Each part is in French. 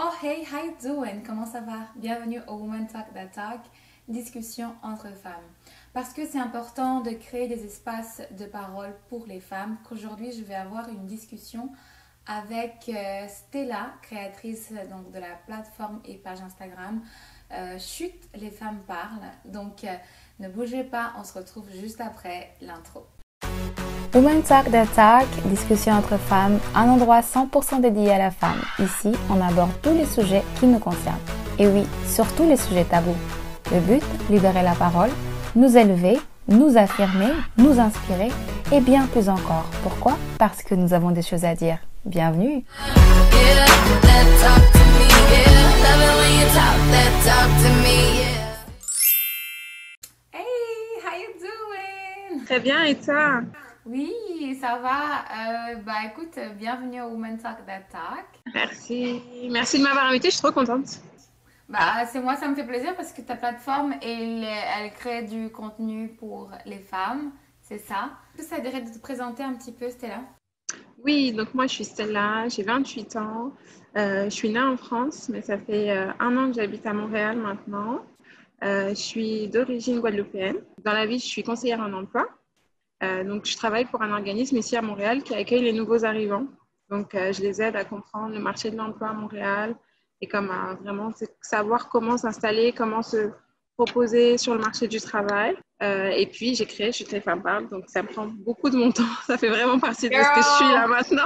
Oh hey, how you doing? Comment ça va? Bienvenue au Woman Talk That Talk, discussion entre femmes. Parce que c'est important de créer des espaces de parole pour les femmes, qu'aujourd'hui je vais avoir une discussion avec euh, Stella, créatrice donc, de la plateforme et page Instagram euh, Chute, les femmes parlent. Donc euh, ne bougez pas, on se retrouve juste après l'intro. Women Talk That Talk, discussion entre femmes, un endroit 100% dédié à la femme. Ici, on aborde tous les sujets qui nous concernent. Et oui, surtout les sujets tabous. Le but, libérer la parole, nous élever, nous affirmer, nous inspirer et bien plus encore. Pourquoi? Parce que nous avons des choses à dire. Bienvenue Hey, how you doing? Très bien, et toi? Oui, ça va. Euh, bah écoute, bienvenue au Women Talk That Talk. Merci. Merci de m'avoir invitée, je suis trop contente. Bah c'est moi, ça me fait plaisir parce que ta plateforme, elle, elle crée du contenu pour les femmes, c'est ça? Est-ce que ça dirait de te présenter un petit peu, Stella? Oui, donc moi je suis Stella, j'ai 28 ans. Euh, je suis née en France, mais ça fait euh, un an que j'habite à Montréal maintenant. Euh, je suis d'origine guadeloupéenne. Dans la vie, je suis conseillère en emploi. Euh, donc, je travaille pour un organisme ici à Montréal qui accueille les nouveaux arrivants. Donc, euh, je les aide à comprendre le marché de l'emploi à Montréal et comme à vraiment savoir comment s'installer, comment se proposer sur le marché du travail. Euh, et puis, j'ai créé Chute les femmes parlent. Donc, ça me prend beaucoup de mon temps. Ça fait vraiment partie de ce que je suis là maintenant.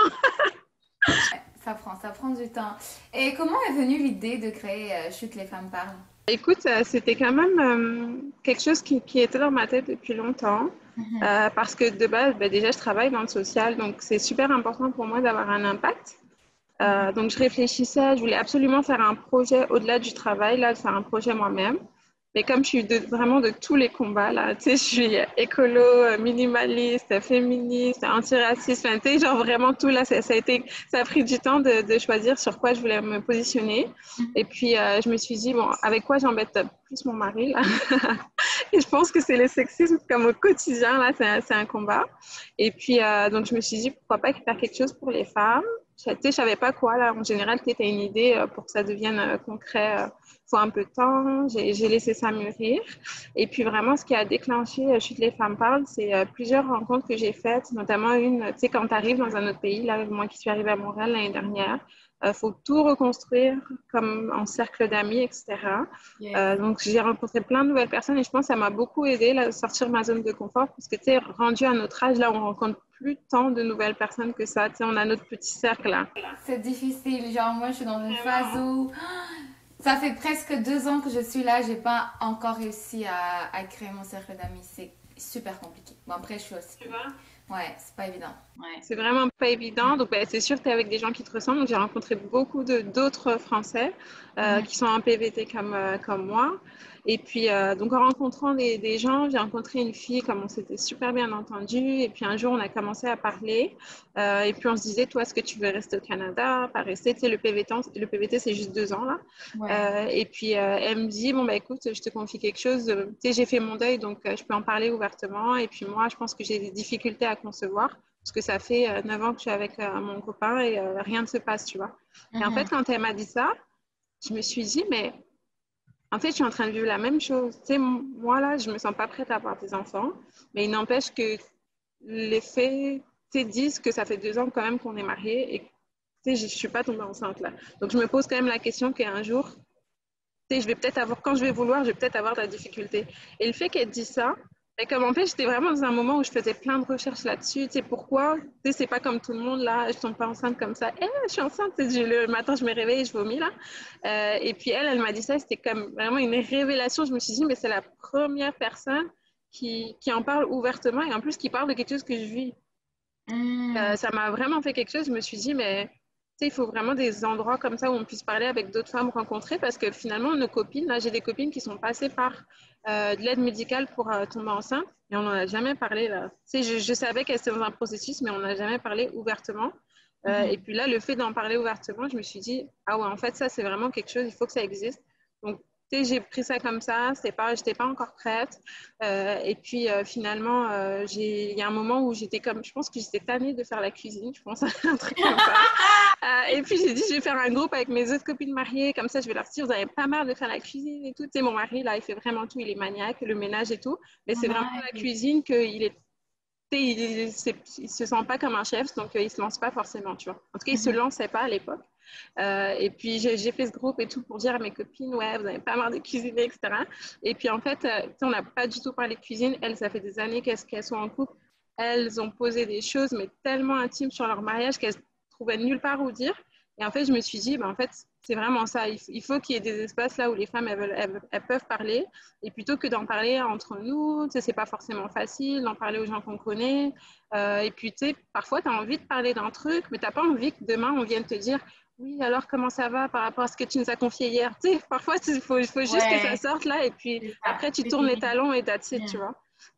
Ça prend, ça prend du temps. Et comment est venue l'idée de créer euh, Chute les femmes parlent Écoute, euh, c'était quand même euh, quelque chose qui, qui, était dans ma tête depuis longtemps. Euh, parce que de base, ben, déjà, je travaille dans le social, donc c'est super important pour moi d'avoir un impact. Euh, donc, je réfléchissais, je voulais absolument faire un projet au-delà du travail, là, faire un projet moi-même. Mais comme je suis vraiment de tous les combats, là, tu sais, je suis écolo, minimaliste, féministe, antiraciste, enfin, tu sais, genre vraiment tout, là, ça, a pris du temps de, choisir sur quoi je voulais me positionner. Et puis, euh, je me suis dit, bon, avec quoi j'embête plus mon mari, là? je pense que c'est le sexisme, comme au quotidien, là, c'est un, combat. Et puis, euh, donc, je me suis dit, pourquoi pas faire quelque chose pour les femmes? Tu sais, je savais pas quoi, là. En général, tu as une idée euh, pour que ça devienne concret faut un peu de temps, j'ai laissé ça mûrir. Et puis vraiment, ce qui a déclenché Chute les femmes parlent, c'est euh, plusieurs rencontres que j'ai faites, notamment une, tu sais, quand tu arrives dans un autre pays, là, moi qui suis arrivée à Montréal l'année dernière, il euh, faut tout reconstruire comme en cercle d'amis, etc. Yeah. Euh, donc, j'ai rencontré plein de nouvelles personnes et je pense que ça m'a beaucoup aidé à sortir de ma zone de confort parce que, tu sais, rendu à notre âge, là, on rencontre plus tant de nouvelles personnes que ça. Tu sais, on a notre petit cercle, là. C'est difficile. Genre, moi, je suis dans une phase où ça fait presque deux ans que je suis là, j'ai pas encore réussi à, à créer mon cercle d'amis. C'est super compliqué. Bon, après, je suis aussi. Tu vois? Ouais, c'est pas évident. Ouais. C'est vraiment pas évident. Donc, ben, c'est sûr que tu es avec des gens qui te ressemblent. Donc, j'ai rencontré beaucoup d'autres Français euh, mmh. qui sont en PVT comme, euh, comme moi. Et puis, euh, donc, en rencontrant des, des gens, j'ai rencontré une fille, comme on s'était super bien entendu. Et puis, un jour, on a commencé à parler. Euh, et puis, on se disait, toi, est-ce que tu veux rester au Canada, pas rester Tu sais, le PVT, le PVT c'est juste deux ans, là. Ouais. Euh, et puis, elle me dit, bon, bah, écoute, je te confie quelque chose. Tu sais, j'ai fait mon deuil, donc je peux en parler ouvertement. Et puis, moi, je pense que j'ai des difficultés à concevoir parce que ça fait neuf ans que je suis avec mon copain et rien ne se passe, tu vois. Mm -hmm. Et en fait, quand elle m'a dit ça, je me suis dit, mais en fait, je suis en train de vivre la même chose. Tu moi, là, je ne me sens pas prête à avoir des enfants, mais il n'empêche que les faits disent que ça fait deux ans quand même qu'on est mariés et je ne suis pas tombée enceinte là. Donc, je me pose quand même la question qu'un jour, je vais peut-être avoir, quand je vais vouloir, je vais peut-être avoir de la difficulté. Et le fait qu'elle dise ça, et comme en fait, j'étais vraiment dans un moment où je faisais plein de recherches là-dessus. Tu sais, pourquoi? Tu sais, c'est pas comme tout le monde là, je tombe pas enceinte comme ça. Eh, je suis enceinte. Sais, le matin, je me réveille et je vomis là. Euh, et puis elle, elle m'a dit ça, c'était comme vraiment une révélation. Je me suis dit, mais c'est la première personne qui, qui, en parle ouvertement et en plus qui parle de quelque chose que je vis. Mm. Euh, ça m'a vraiment fait quelque chose. Je me suis dit, mais il faut vraiment des endroits comme ça où on puisse parler avec d'autres femmes rencontrées parce que finalement, nos copines, là, j'ai des copines qui sont passées par euh, de l'aide médicale pour euh, tomber enceinte et on n'en a jamais parlé. Là. Je, je, savais qu'elle était dans un processus, mais on n'a jamais parlé ouvertement. Euh, mm -hmm. Et puis là, le fait d'en parler ouvertement, je me suis dit, ah ouais, en fait, ça, c'est vraiment quelque chose, il faut que ça existe. Donc, j'ai pris ça comme ça, je pas, j'étais pas encore prête. Euh, et puis euh, finalement, euh, il y a un moment où j'étais comme, je pense que j'étais tannée de faire la cuisine, je pense un truc comme ça. et puis j'ai dit, je vais faire un groupe avec mes autres copines mariées, comme ça je vais leur dire, vous n'avez pas marre de faire la cuisine et tout. Tu mon mari là, il fait vraiment tout, il est maniaque, le ménage et tout. Mais c'est vraiment la cuisine qu'il est il, ne se sent pas comme un chef, donc il se lance pas forcément, tu vois. En tout cas, il se mhm. lançait pas à l'époque. Euh, et puis, j'ai fait ce groupe et tout pour dire à mes copines, ouais, vous n'avez pas marre de cuisiner, etc. Et puis, en fait, euh, on n'a pas du tout parlé de cuisine. Elles, ça fait des années qu'elles sont en couple. Elles ont posé des choses, mais tellement intimes sur leur mariage qu'elles trouvaient nulle part où dire. Et en fait, je me suis dit, ben, en fait, c'est vraiment ça. Il faut qu'il y ait des espaces là où les femmes, elles, peuvent parler. Et plutôt que d'en parler entre nous, c'est pas forcément facile d'en parler aux gens qu'on connaît. Euh, et puis, parfois, tu as envie de parler d'un truc, mais tu n'as pas envie que demain, on vienne te dire, oui, alors comment ça va par rapport à ce que tu nous as confié hier? Tu sais, parfois, il faut, faut, juste que ça sorte là et puis après, tu tournes les talons et that's it, tu vois.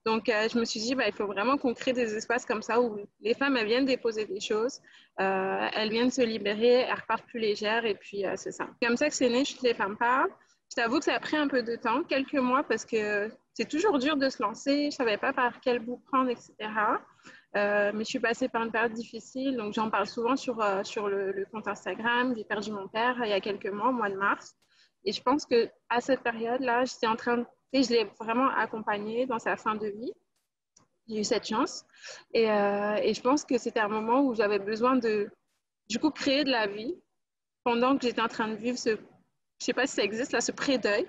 Donc, euh, je me suis dit, bah, il faut vraiment qu'on crée des espaces comme ça où les femmes, elles viennent déposer des choses, euh, elles viennent se libérer, elles repartent plus légères et puis euh, c'est ça. Comme ça que c'est né, je les femmes parlent. Je t'avoue que ça a pris un peu de temps, quelques mois, parce que c'est toujours dur de se lancer. Je ne savais pas par quel bout prendre, etc. Euh, mais je suis passée par une période difficile, donc j'en parle souvent sur, euh, sur le, compte Instagram. J'ai perdu mon père il y a quelques mois, au mois de mars. Et je pense que à cette période-là, j'étais en train de, je l'ai vraiment accompagné dans sa fin de vie. J'ai eu cette chance. Et, euh, et je pense que c'était un moment où j'avais besoin de, du coup, créer de la vie pendant que j'étais en train de vivre ce, je sais pas si ça existe là, ce pré-deuil.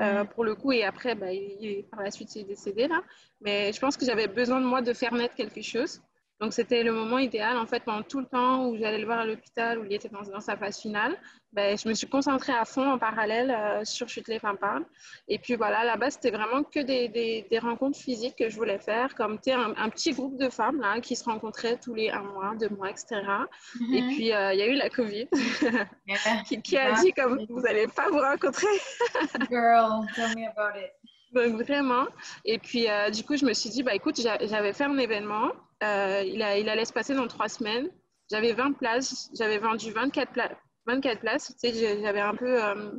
Euh, pour le coup. Et après, bah, il, par la suite, il est décédé là. Mais je pense que j'avais besoin de moi de faire naître quelque chose. Donc, c'était le moment idéal, en fait, pendant tout le temps où j'allais le voir à l'hôpital, où il était dans, dans sa phase finale. Ben, je me suis concentrée à fond en parallèle euh, sur Chute les femmes parlent. Et puis voilà, là-bas, c'était vraiment que des, des, rencontres physiques que je voulais faire, comme un, un petit groupe de femmes là, qui se rencontraient tous les un mois, deux mois, etc. Et mm-hmm. puis, euh, il y a eu la Covid qui, a dit comme vous n'allez pas vous rencontrer. Girl, tell me about it. Donc, vraiment. Et puis, euh, du coup, je me suis dit, bah, écoute, j'avais fait un événement. Il, a, il allait se passer dans trois semaines. J'avais 20 places. J'avais vendu 24 places 24 places. Tu sais, j'avais un peu euh,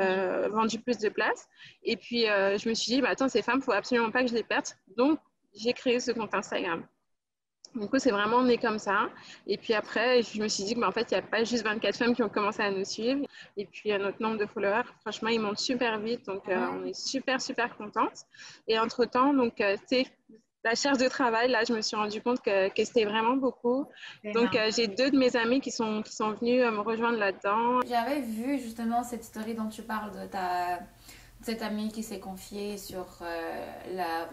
euh, vendu plus de places. Et puis, euh, je me suis dit, bah, attends, ces femmes, il ne faut absolument pas que je les perde. Donc, j'ai créé ce compte Instagram. Du coup, c'est vraiment né comme ça. Et puis après, je me suis dit que, bah, en fait, il n'y a pas juste 24 femmes qui ont commencé à nous suivre. Et puis, notre nombre de followers, franchement, ils montent super vite. Donc, on est super, super contente. Et entre-temps, donc, tu sais, la charge de travail, là, je me suis rendu compte que, que c'était vraiment beaucoup. Donc, euh, j'ai deux de mes amis qui sont, qui sont venus euh, me rejoindre là-dedans. J'avais vu justement cette story dont tu parles de ta cette amie qui s'est confiée sur euh, la,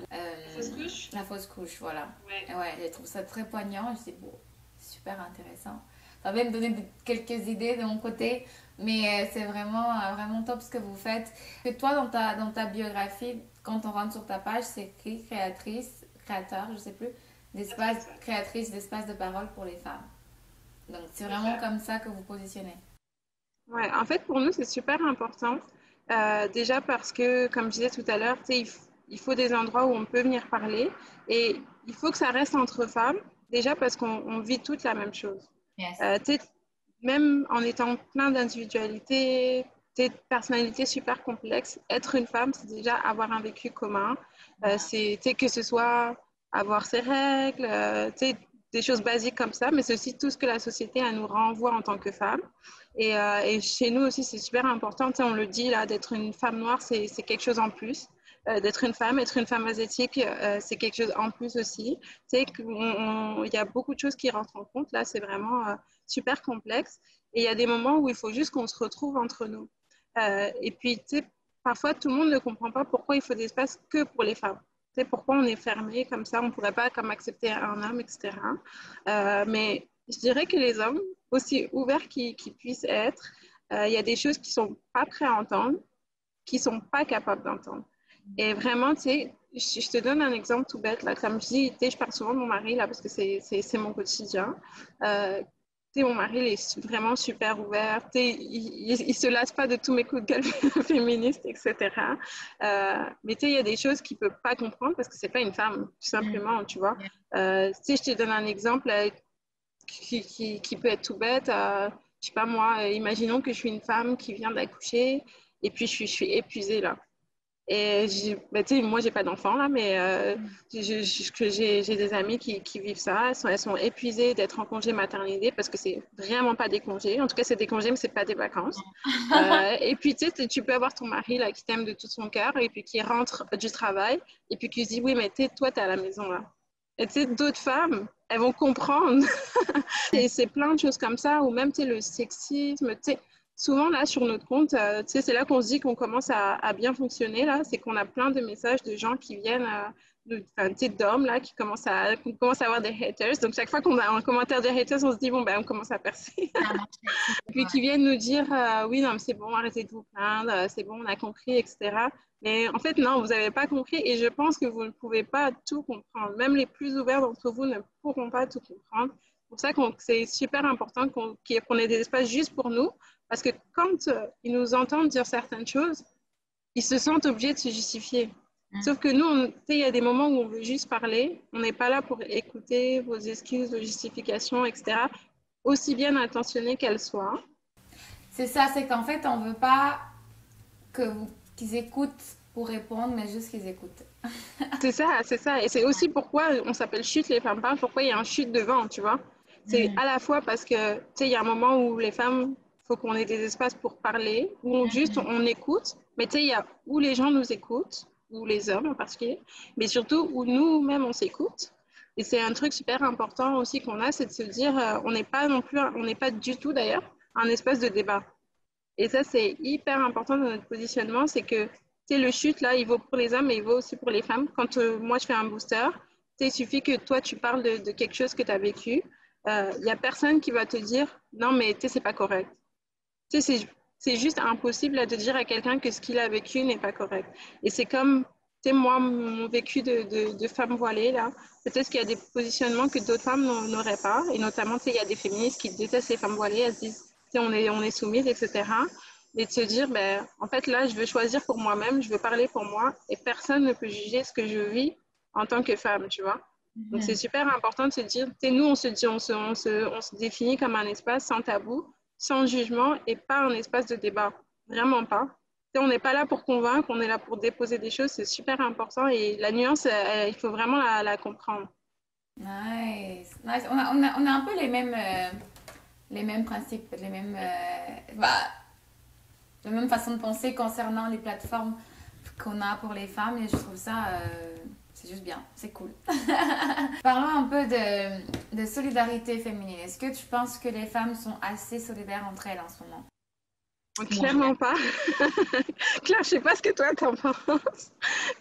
fausse couche. La fausse couche, voilà. Ouais. ouais j'ai trouvé ça très poignant. Je dis, bon, super intéressant. Ça va me donner quelques idées de mon côté, mais c'est vraiment, vraiment top ce que vous faites. Que toi, dans ta, dans ta biographie, quand on rentre sur ta page, c'est écrit créatrice créateur, je sais plus, d'espace, créatrice d'espace de parole pour les femmes. Donc, c'est vraiment comme ça que vous positionnez. Ouais, en fait, pour nous, c'est super important. Euh, déjà parce que, comme je disais tout à l'heure, il, il faut des endroits où on peut venir parler et il faut que ça reste entre femmes. Déjà parce qu'on vit toutes la même chose. Euh, même en étant plein d'individualités, des personnalités super complexes, être une femme, c'est déjà avoir un vécu commun. Euh, c'est que ce soit avoir ses règles, euh, des choses basiques comme ça, mais c'est aussi tout ce que la société elle, nous renvoie en tant que femme. Et, euh, et chez nous aussi, c'est super important. On le dit là, d'être une femme noire, c'est quelque chose en plus. d'être une femme, être une femme asiatique, c'est quelque chose en plus aussi. Il y a beaucoup de choses qui rentrent en compte. Là, c'est vraiment super complexe. Et il y a des moments où il faut juste qu'on se retrouve entre nous. Et puis, tu sais, parfois, tout le monde ne comprend pas pourquoi il faut des espaces que pour les femmes. C'est pourquoi on est fermé comme ça, on ne pourrait pas comme accepter un homme, etc. Euh, mais je dirais que les hommes, aussi ouverts qu'ils puissent être, euh, il y a des choses qu'ils ne sont pas prêts à entendre, qu'ils ne sont pas capables d'entendre. Et vraiment, tu sais, je, te donne un exemple tout bête. Là, comme je dis, je parle souvent de mon mari, là, parce que c'est mon quotidien. Euh, mon mari il est vraiment super ouvert. Il, ne se lasse pas de tous mes coups de gueule féministes, etc. Euh, mais il y a des choses qu'il peut pas comprendre parce que c'est pas une femme, tout simplement, tu vois. Euh, je te donne un exemple euh, qui, peut être tout bête. Je sais pas moi, imaginons que je suis une femme qui vient d'accoucher Et puis, je suis, je suis épuisée là. Et ben, tu sais, moi, j'ai pas d'enfant là, mais euh, j'ai des amis qui, qui, vivent ça. Elles sont, elles sont épuisées d'être en congé maternité parce que c'est vraiment pas des congés. En tout cas, c'est des congés, mais c'est pas des vacances. euh, et puis, tu sais, tu peux avoir ton mari là qui t'aime de tout son cœur et puis qui rentre du travail et puis qui se dit, oui, mais toi, tu es à la maison là. Et tu sais, d'autres femmes, elles vont comprendre. et c'est plein de choses comme ça, ou même, tu sais, le sexisme, tu sais souvent là sur notre compte, euh, c'est là qu'on se dit qu'on commence à, bien fonctionner là, c'est qu'on a plein de messages de gens qui viennent, euh, d'hommes là, qui commencent à, commence à avoir des haters. Donc chaque fois qu'on a un commentaire de haters, on se dit bon ben on commence à percer. Puis qui viennent nous dire euh, oui non mais c'est bon, arrêtez de vous plaindre, c'est bon, on a compris, etc. Mais en fait non, vous n'avez pas compris et je pense que vous ne pouvez pas tout comprendre. Même les plus ouverts d'entre vous ne pourront pas tout comprendre. C'est pour ça que c'est super important qu'on ait des espaces juste pour nous parce que quand euh, ils nous entendent dire certaines choses, ils se sentent obligés de se justifier. Mm. Sauf que nous, il y a des moments où on veut juste parler. On n'est pas là pour écouter vos excuses, vos justifications, etc. Aussi bien intentionnées qu'elles soient. C'est ça, c'est qu'en fait, on ne veut pas qu'ils écoutent pour répondre, mais juste qu'ils écoutent. c'est ça, c'est ça. Et c'est aussi pourquoi on s'appelle chute les femmes parlent, pourquoi il y a un chute devant, tu vois. C'est à la fois parce que, tu sais, il y a un moment où les femmes faut qu'on ait des espaces pour parler, où on, juste on, écoute. Mais tu sais, il y a où les gens nous écoutent, ou les hommes en particulier, mais surtout où nous-mêmes on s'écoute. Et c'est un truc super important aussi qu'on a, c'est de se dire, euh, on n'est pas non plus, on n'est pas du tout d'ailleurs un espace de débat. Et ça, c'est hyper important dans notre positionnement, c'est que tu le chute là, il vaut pour les hommes, mais il vaut aussi pour les femmes. Quand euh, moi je fais un booster, il suffit que toi tu parles de, de quelque chose que tu as vécu. Il euh, n'y a personne qui va te dire non, mais tu sais, c'est pas correct. Tu sais, c'est juste impossible de dire à quelqu'un que ce qu'il a vécu n'est pas correct. Et c'est comme, tu sais, moi, mon vécu de, de, femme voilée, là, peut-être qu'il y a des positionnements que d'autres femmes n'auraient pas. Et notamment, tu sais, il y a des féministes qui détestent les femmes voilées. Elles se disent, tu sais, on est, on est soumise, etc. Et de se dire, ben, en fait, là, je veux choisir pour moi-même, je veux parler pour moi. Et personne ne peut juger ce que je vis en tant que femme, tu vois. Donc, c'est super important de se dire, nous, on se, dit, on, se, on, se, on se définit comme un espace sans tabou sans jugement et pas un espace de débat. Vraiment pas. on n'est pas là pour convaincre, on est là pour déposer des choses, c'est super important et la nuance, il faut vraiment la, comprendre. Nice. nice. On, a, on, a, on, a, un peu les mêmes, euh, les mêmes principes, les mêmes, euh, bah, la même façon de penser concernant les plateformes qu'on a pour les femmes et je trouve ça euh, c'est juste bien, c'est cool. Parlons un peu de, de solidarité féminine. Est-ce que tu penses que les femmes sont assez solidaires entre elles en ce moment? Clairement pas. Claire, je sais pas ce que toi t'en penses,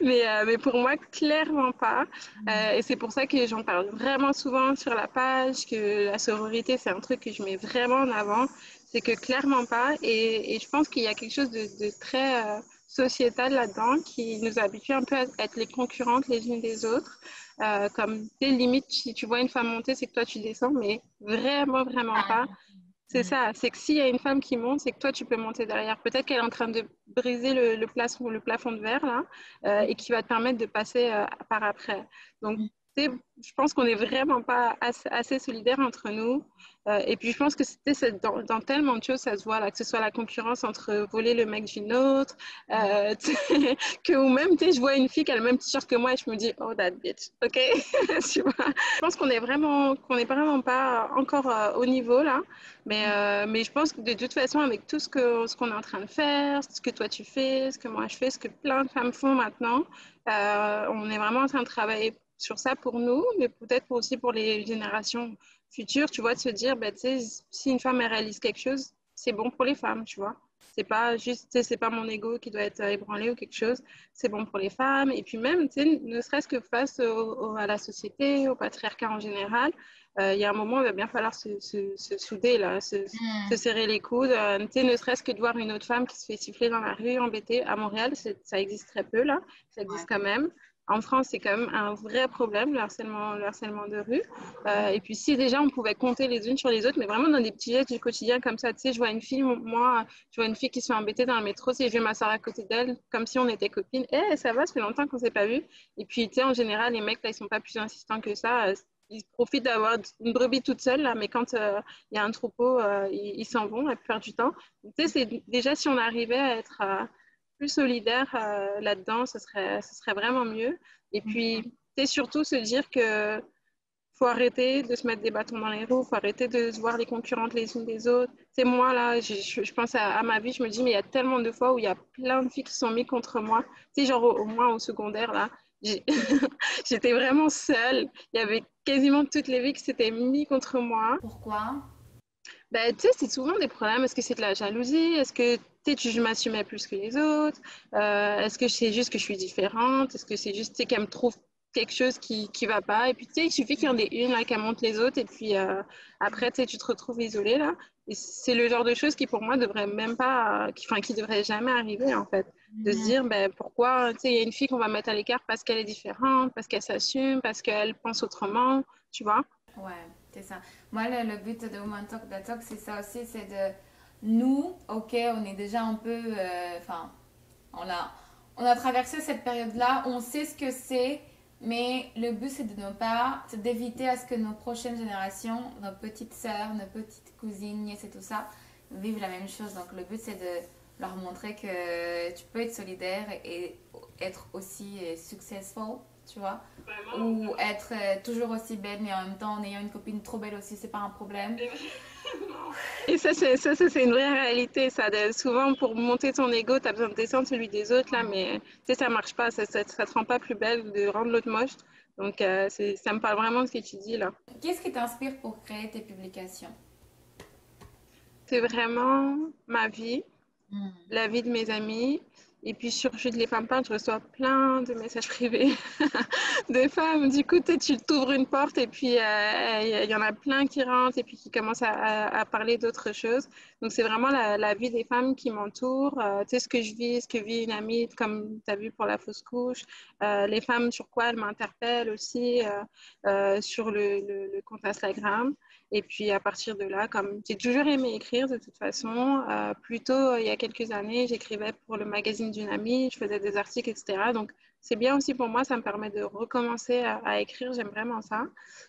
mais, euh, mais pour moi, clairement pas. Mm. Euh, et c'est pour ça que j'en parle vraiment souvent sur la page, que la sororité, c'est un truc que je mets vraiment en avant. C'est que clairement pas. Et, et je pense qu'il y a quelque chose de, de très... Euh, sociétale là-dedans qui nous habitue un peu à être les concurrentes les unes des autres. Euh, comme des limites, si tu vois une femme monter, c'est que toi tu descends, mais vraiment, vraiment pas. C'est ça, c'est que s'il y a une femme qui monte, c'est que toi tu peux monter derrière. Peut-être qu'elle est en train de briser le, le, plafond, le plafond de verre là, euh, et qui va te permettre de passer euh, par après. Donc, je pense qu'on n'est vraiment pas assez, assez solidaires entre nous. Euh, et puis, je pense que c'était dans, tellement de choses, ça se voit, là, que ce soit la concurrence entre voler le mec d'une autre, euh, que, ou même, je vois une fille qui a le même t-shirt que moi et je me dis, oh, that bitch, ok? Tu vois? Je pense qu'on n'est vraiment, qu'on vraiment pas encore euh, au niveau, là. Mais, mais je pense que de toute façon, avec tout ce qu'on est en train de faire, ce que toi tu fais, ce que moi je fais, ce que plein de femmes font maintenant, on est vraiment en train de travailler sur ça pour nous, mais peut-être aussi pour les générations futures, tu vois, de se dire, bah, si une femme réalise quelque chose, c'est bon pour les femmes, tu vois. C'est pas juste, c'est pas mon ego qui doit être ébranlé ou quelque chose, c'est bon pour les femmes. Et puis même, ne serait-ce que face à la société, au patriarcat en général, euh, il y a un moment, il va bien falloir se, souder, là, se, mm. serrer les coudes. Euh, ne serait-ce que de voir une autre femme qui se fait siffler dans la rue, embêtée. À Montréal, ça existe très peu, là. Ça existe quand même en France, c'est quand même un vrai problème, le harcèlement, le harcèlement de rue. Euh, et puis, si déjà on pouvait compter les unes sur les autres, mais vraiment dans des petits gestes du quotidien comme ça, tu sais, je vois une fille, moi, je vois une fille qui se fait embêter dans le métro, si je vais m'asseoir à côté d'elle, comme si on était copines, eh, ça va, ça fait longtemps qu'on s'est pas vu. Et puis, tu sais, en général, les mecs, là, ils sont pas plus insistants que ça. ils profitent d'avoir une brebis toute seule, là, mais quand il y a un troupeau, ils s'en vont la plupart du temps. Tu sais, déjà, si on arrivait à être plus solidaire là-dedans, ce serait, ce serait vraiment mieux. Et puis, tu sais, surtout se dire que faut arrêter de se mettre des bâtons dans les roues, faut arrêter de se voir les concurrentes les unes des autres. C'est moi là, je, je, pense à, ma vie, je me dis mais il y a tellement de fois où il y a plein de filles qui sont mises contre moi. Tu sais genre au, moins au secondaire là, j'étais vraiment seule. Il y avait quasiment toutes les filles qui s'étaient mises contre moi. Pourquoi? Ben, tu sais, c'est souvent des problèmes. Est-ce que c'est de la jalousie? Est-ce que tu je m'assumais plus que les autres euh, Est-ce que c'est juste que je suis différente? Est-ce que c'est juste qu'elle me trouve quelque chose qui ne va pas? Et puis, tu sais, il suffit qu'il y en ait une là, qui monte les autres. Et puis, euh, après, tu te retrouves isolé là. Et c'est le genre de choses qui, pour moi, devrait même pas, qui, enfin, qui devrait jamais arriver, en fait. De se dire, ben, pourquoi, tu sais, il y a une fille qu'on va mettre à l'écart parce qu'elle est différente, parce qu'elle s'assume, parce qu'elle pense autrement, tu vois? Ouais, c'est ça. Moi, le, but de Woman Talk Talk, c'est ça aussi, c'est de nous, ok, on est déjà un peu, euh, enfin, on a, on a traversé cette période-là, on sait ce que c'est mais le but, c'est de ne pas, c'est d'éviter à ce que nos prochaines générations, nos petites sœurs, nos petites cousines, et tout ça, vivent la même chose. Donc le but, c'est de leur montrer que tu peux être solidaire et être aussi successful, tu vois. Ou être euh, toujours aussi belle, mais en même temps en ayant une copine trop belle aussi, c'est pas un problème. Et ça, c'est, ça, c'est une vraie réalité. Ça. souvent, pour monter ton ego, tu as besoin de descendre celui des autres, là, mais ça marche pas. Ça ne te rend pas plus belle de rendre l'autre moche. Donc, euh, ça me parle vraiment de ce que tu dis là. Qu'est-ce qui t'inspire pour créer tes publications? C'est vraiment ma vie, hmm. la vie de mes amis, et puis sur Jeux de les femmes peintes, je reçois plein de messages privés de femmes. Du coup, tu t'ouvres une porte et puis euh, il y en a plein qui rentrent et puis qui commencent à, parler d'autres choses. Donc, c'est vraiment la, vie des femmes qui m'entourent. Euh, tu sais, ce que je vis, ce que vit une amie, comme tu as vu pour la fausse couche. Euh, les femmes sur quoi elles m'interpellent aussi sur le, le, compte Instagram. Et puis à partir de là, comme j'ai toujours aimé écrire de toute façon, euh, plutôt il y a quelques années, j'écrivais pour le magazine d'une amie, je faisais des articles, etc. Donc c'est bien aussi pour moi, ça me permet de recommencer à, écrire, j'aime vraiment ça.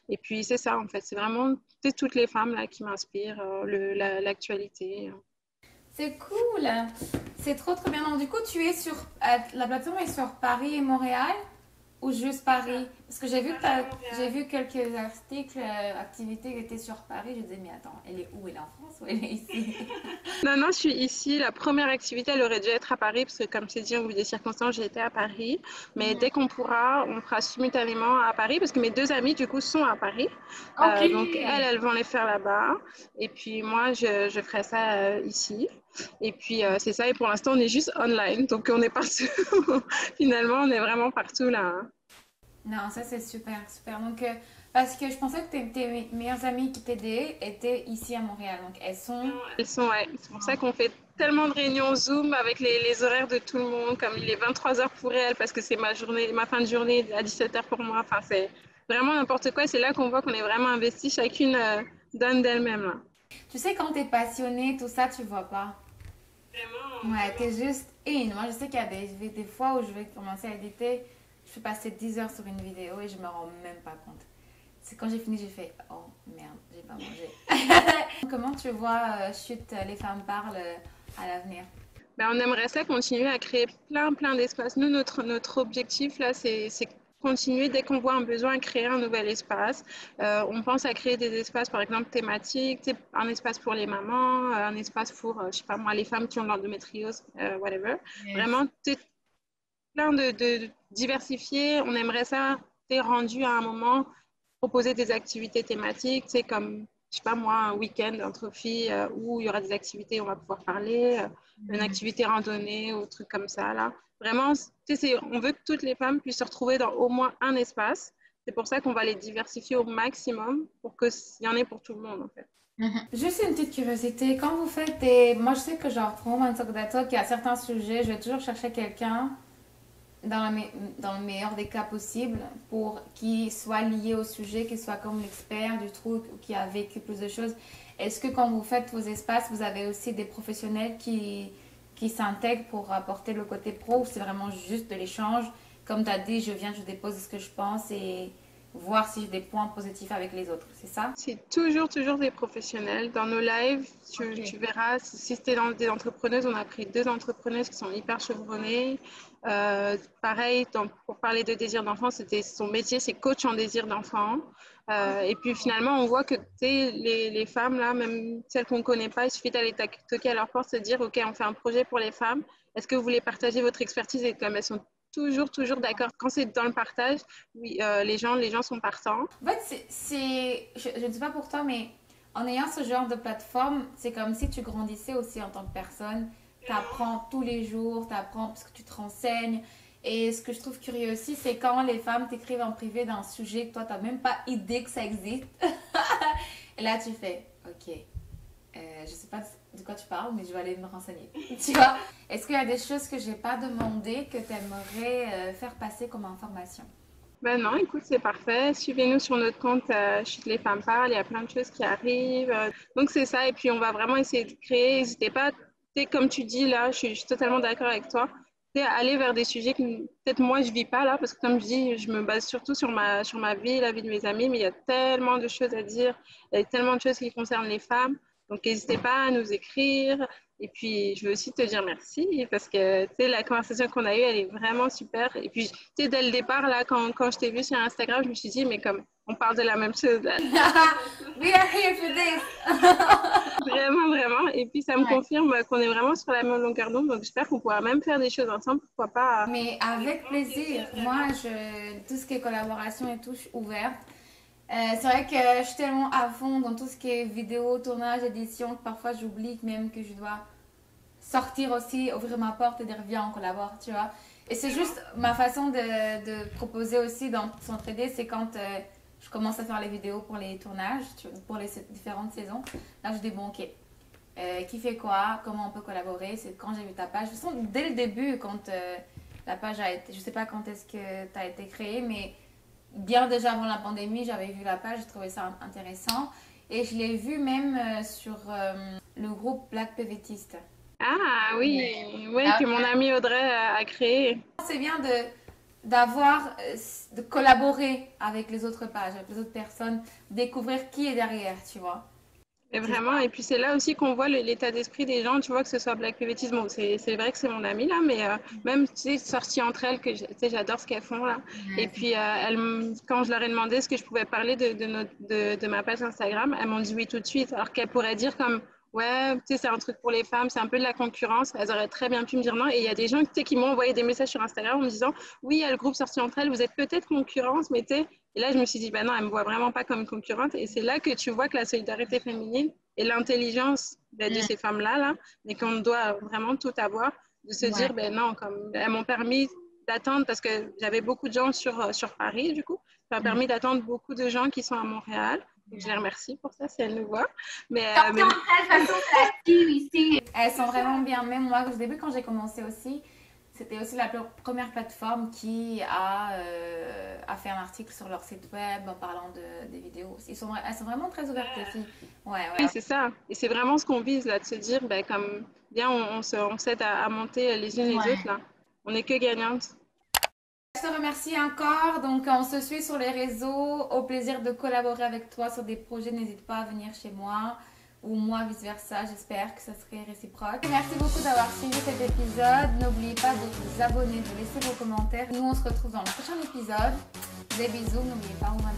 Et puis c'est ça en fait, c'est vraiment toutes les femmes là qui m'inspirent, euh, l'actualité. c'est cool, c'est trop trop bien. Du coup, tu es sur euh, la plateforme est sur Paris et Montréal ou juste Paris? Parce que j'ai vu, j'ai vu quelques articles, euh, activités qui étaient sur Paris. Je disais, mais attends, elle est où? Elle est en France ou elle est ici? Non, non, je suis ici. La première activité, elle aurait dû être à Paris, parce que comme c'est dit, au bout des circonstances, j'ai été à Paris. Mais mhm. dès qu'on pourra, on fera simultanément à Paris, parce que mes deux amies, du coup, sont à Paris. Euh, donc, elles, elles vont les faire là-bas. Et puis, moi, je, je ferai ça euh, ici. Et puis, c'est ça. Et pour l'instant, on est juste online. Donc, on est partout. Finalement, on est vraiment partout là. Non, ça c'est super, super. Donc, euh, parce que je pensais que tes, meilleures amies qui t'aidaient étaient ici à Montréal. Donc, elles sont. Elles sont, ouais. C'est pour ça qu'on fait tellement de réunions Zoom avec les, les, horaires de tout le monde. Comme il est 23h pour elles parce que c'est ma journée, ma fin de journée à 17h pour moi. Enfin, c'est vraiment n'importe quoi. C'est là qu'on voit qu'on est vraiment investi. Chacune euh, donne d'elle-même. Tu sais, quand tu es passionnée, tout ça, tu vois pas. Vraiment. Ouais, t'es juste in. Moi, je sais qu'il y a des, des fois où je vais commencer à éditer je peux passer 10 heures sur une vidéo et je me rends même pas compte. C'est quand j'ai fini, j'ai fait Oh merde, j'ai pas mangé. Comment tu vois euh, Chute, les femmes parlent euh, à l'avenir? Ben, On aimerait ça continuer à créer plein, plein d'espaces. Nous, notre, notre objectif là, c'est continuer dès qu'on voit un besoin à créer un nouvel espace. Euh, on pense à créer des espaces, par exemple, thématiques, un espace pour les mamans, un espace pour, je sais pas moi, les femmes qui ont l'endométriose, whatever. Vraiment, plein de, de, diversifier. On aimerait ça, c'est rendu à un moment, proposer des activités thématiques, c'est comme, je sais pas moi, un week-end entre filles euh, où il y aura des activités, on va pouvoir parler, euh, une mm. activité randonnée ou truc comme ça, là. Vraiment, on veut que toutes les femmes puissent se retrouver dans au moins un espace. C'est pour ça qu'on va les diversifier au maximum pour qu'il y en ait pour tout le monde, en fait. Mm-hmm. Juste une petite curiosité, quand vous faites des... Moi, je sais que genre, pour Woman Talk Talk, il y a certains sujets, je vais toujours chercher quelqu'un dans, le meilleur des cas possibles pour qu'il soit lié au sujet, qu'il soit comme l'expert du truc ou qui a vécu plus de choses. Est-ce que quand vous faites vos espaces, vous avez aussi des professionnels qui, qui s'intègrent pour apporter le côté pro ou c'est vraiment juste de l'échange? Comme tu as dit, je viens, je dépose ce que je pense et voir si j'ai des points positifs avec les autres, c'est ça? C'est toujours, toujours des professionnels. Dans nos lives, tu, verras, si c'était dans des entrepreneuses, on a pris deux entrepreneuses qui sont hyper chevronnées. Euh, pareil, pour parler de désir d'enfant, c'était son métier, c'est coach en désir d'enfant. Euh, et puis finalement, on voit que les, les femmes, là, même celles qu'on ne connaît pas, il suffit d'aller toquer à leur porte, se dire, OK, on fait un projet pour les femmes. Est-ce que vous voulez partager votre expertise Et comme elles sont toujours, toujours d'accord. Quand c'est dans le partage, oui, euh, les, gens, les gens sont partants. En fait, c'est, je, ne sais pas pour toi, mais en ayant ce genre de plateforme, c'est comme si tu grandissais aussi en tant que personne. Tu apprends tous les jours, tu apprends parce que tu te renseignes. Et ce que je trouve curieux aussi, c'est quand les femmes t'écrivent en privé d'un sujet que toi, tu n'as même pas idée que ça existe. Et là, tu fais, ok, euh, je sais pas de quoi tu parles, mais je vais aller me renseigner. tu vois? Est-ce qu'il y a des choses que j'ai pas demandé que tu aimerais euh, faire passer comme information? Ben non, écoute, c'est parfait. Suivez-nous sur notre compte euh, Chute les femmes parlent. Il y a plein de choses qui arrivent. Donc, c'est ça. Et puis, on va vraiment essayer de créer. N'hésitez pas, comme tu dis là, je suis, totalement d'accord avec toi. À aller vers des sujets que peut-être moi je vis pas là, parce que comme je dis, je me base surtout sur ma, sur ma vie, la vie de mes amis, mais il y a tellement de choses à dire, il y a tellement de choses qui concernent les femmes. Donc, n'hésitez pas à nous écrire. Et puis, je veux aussi te dire merci parce que, tu sais, la conversation qu'on a eue, elle est vraiment super. Et puis, tu sais, dès le départ, là, quand, quand je t'ai vu sur Instagram, je me suis dit, mais comme, on parle de la même chose. We are here for this. vraiment, vraiment. Et puis, ça me confirme qu'on est vraiment sur la même longueur d'onde. Donc, j'espère qu'on pourra même faire des choses ensemble. Pourquoi pas. Mais avec plaisir. Moi, je, tout ce qui est collaboration et tout, je suis ouverte. Euh, c'est vrai que je suis tellement à fond dans tout ce qui est vidéo, tournage, édition, que parfois j'oublie même que je dois sortir aussi, ouvrir ma porte et dire viens, on collabore, tu vois. Et c'est juste ma façon de, de proposer aussi dans s'entraider, c'est quand euh, je commence à faire les vidéos pour les tournages, pour les différentes saisons. Là, je dis bon, ok, euh, qui fait quoi, comment on peut collaborer, c'est quand j'ai vu ta page. De toute façon, dès le début, quand la page a été, je sais pas quand est-ce que tu as été créée, mais bien déjà avant la pandémie, j'avais vu la page, j'ai trouvé ça intéressant. Et je l'ai vu même euh, sur euh, le groupe Black PVTiste. Ah oui, oui, que mon amie Audrey a créé. C'est bien de d'avoir, euh, de collaborer avec les autres pages, avec les autres personnes, découvrir qui est derrière, tu vois. Et vraiment, et puis c'est là aussi qu'on voit l'état d'esprit des gens, tu vois, que ce soit Black Pivetis, bon, c'est vrai que c'est mon amie là, mais euh, même, tu sais, sorties entre elles, que j'adore ce qu'elles font là. Et puis, euh, elles, quand je leur ai demandé ce que je pouvais parler de, de, notre, de, de ma page Instagram, elles m'ont dit oui tout de suite, alors qu'elles pourraient dire comme, ouais, tu sais, c'est un truc pour les femmes, c'est un peu de la concurrence. Elles auraient très bien pu me dire non. Et il y a des gens qui m'ont envoyé des messages sur Instagram en me disant, oui, il y a le groupe sorti entre elles, vous êtes peut-être concurrence, mais tu sais. Et là, je me suis dit, bah non, elle me voit vraiment pas comme concurrente. Et c'est là que tu vois que la solidarité féminine et l'intelligence ben, de ces femmes-là, là, mais qu'on doit vraiment tout avoir, de se dire, ben non, comme elles m'ont permis d'attendre parce que j'avais beaucoup de gens sur, sur Paris, du coup. Ça m'a mm. permis d'attendre beaucoup de gens qui sont à Montréal. Je les remercie pour ça si elles nous voient. Mais, euh, Elles sont vraiment bien. Même moi, au début, quand j'ai commencé aussi, c'était aussi la première plateforme qui a, euh, a, fait un article sur leur site web en parlant de, des vidéos. Ils sont, elles sont vraiment très ouvertes aussi. Ouais, ouais. Oui, c'est ça. Et c'est vraiment ce qu'on vise, là, de se dire, ben, comme bien, on, on s'aide à, à, monter les unes les autres. Là. On n'est que gagnantes. Je te remercie encore. Donc, on se suit sur les réseaux. Au plaisir de collaborer avec toi sur des projets. N'hésite pas à venir chez moi ou moi vice-versa. J'espère que ça serait réciproque. Merci beaucoup d'avoir suivi cet épisode. N'oubliez pas de vous abonner, de laisser vos commentaires. Nous, on se retrouve dans le prochain épisode. Des bisous. N'oubliez pas, on va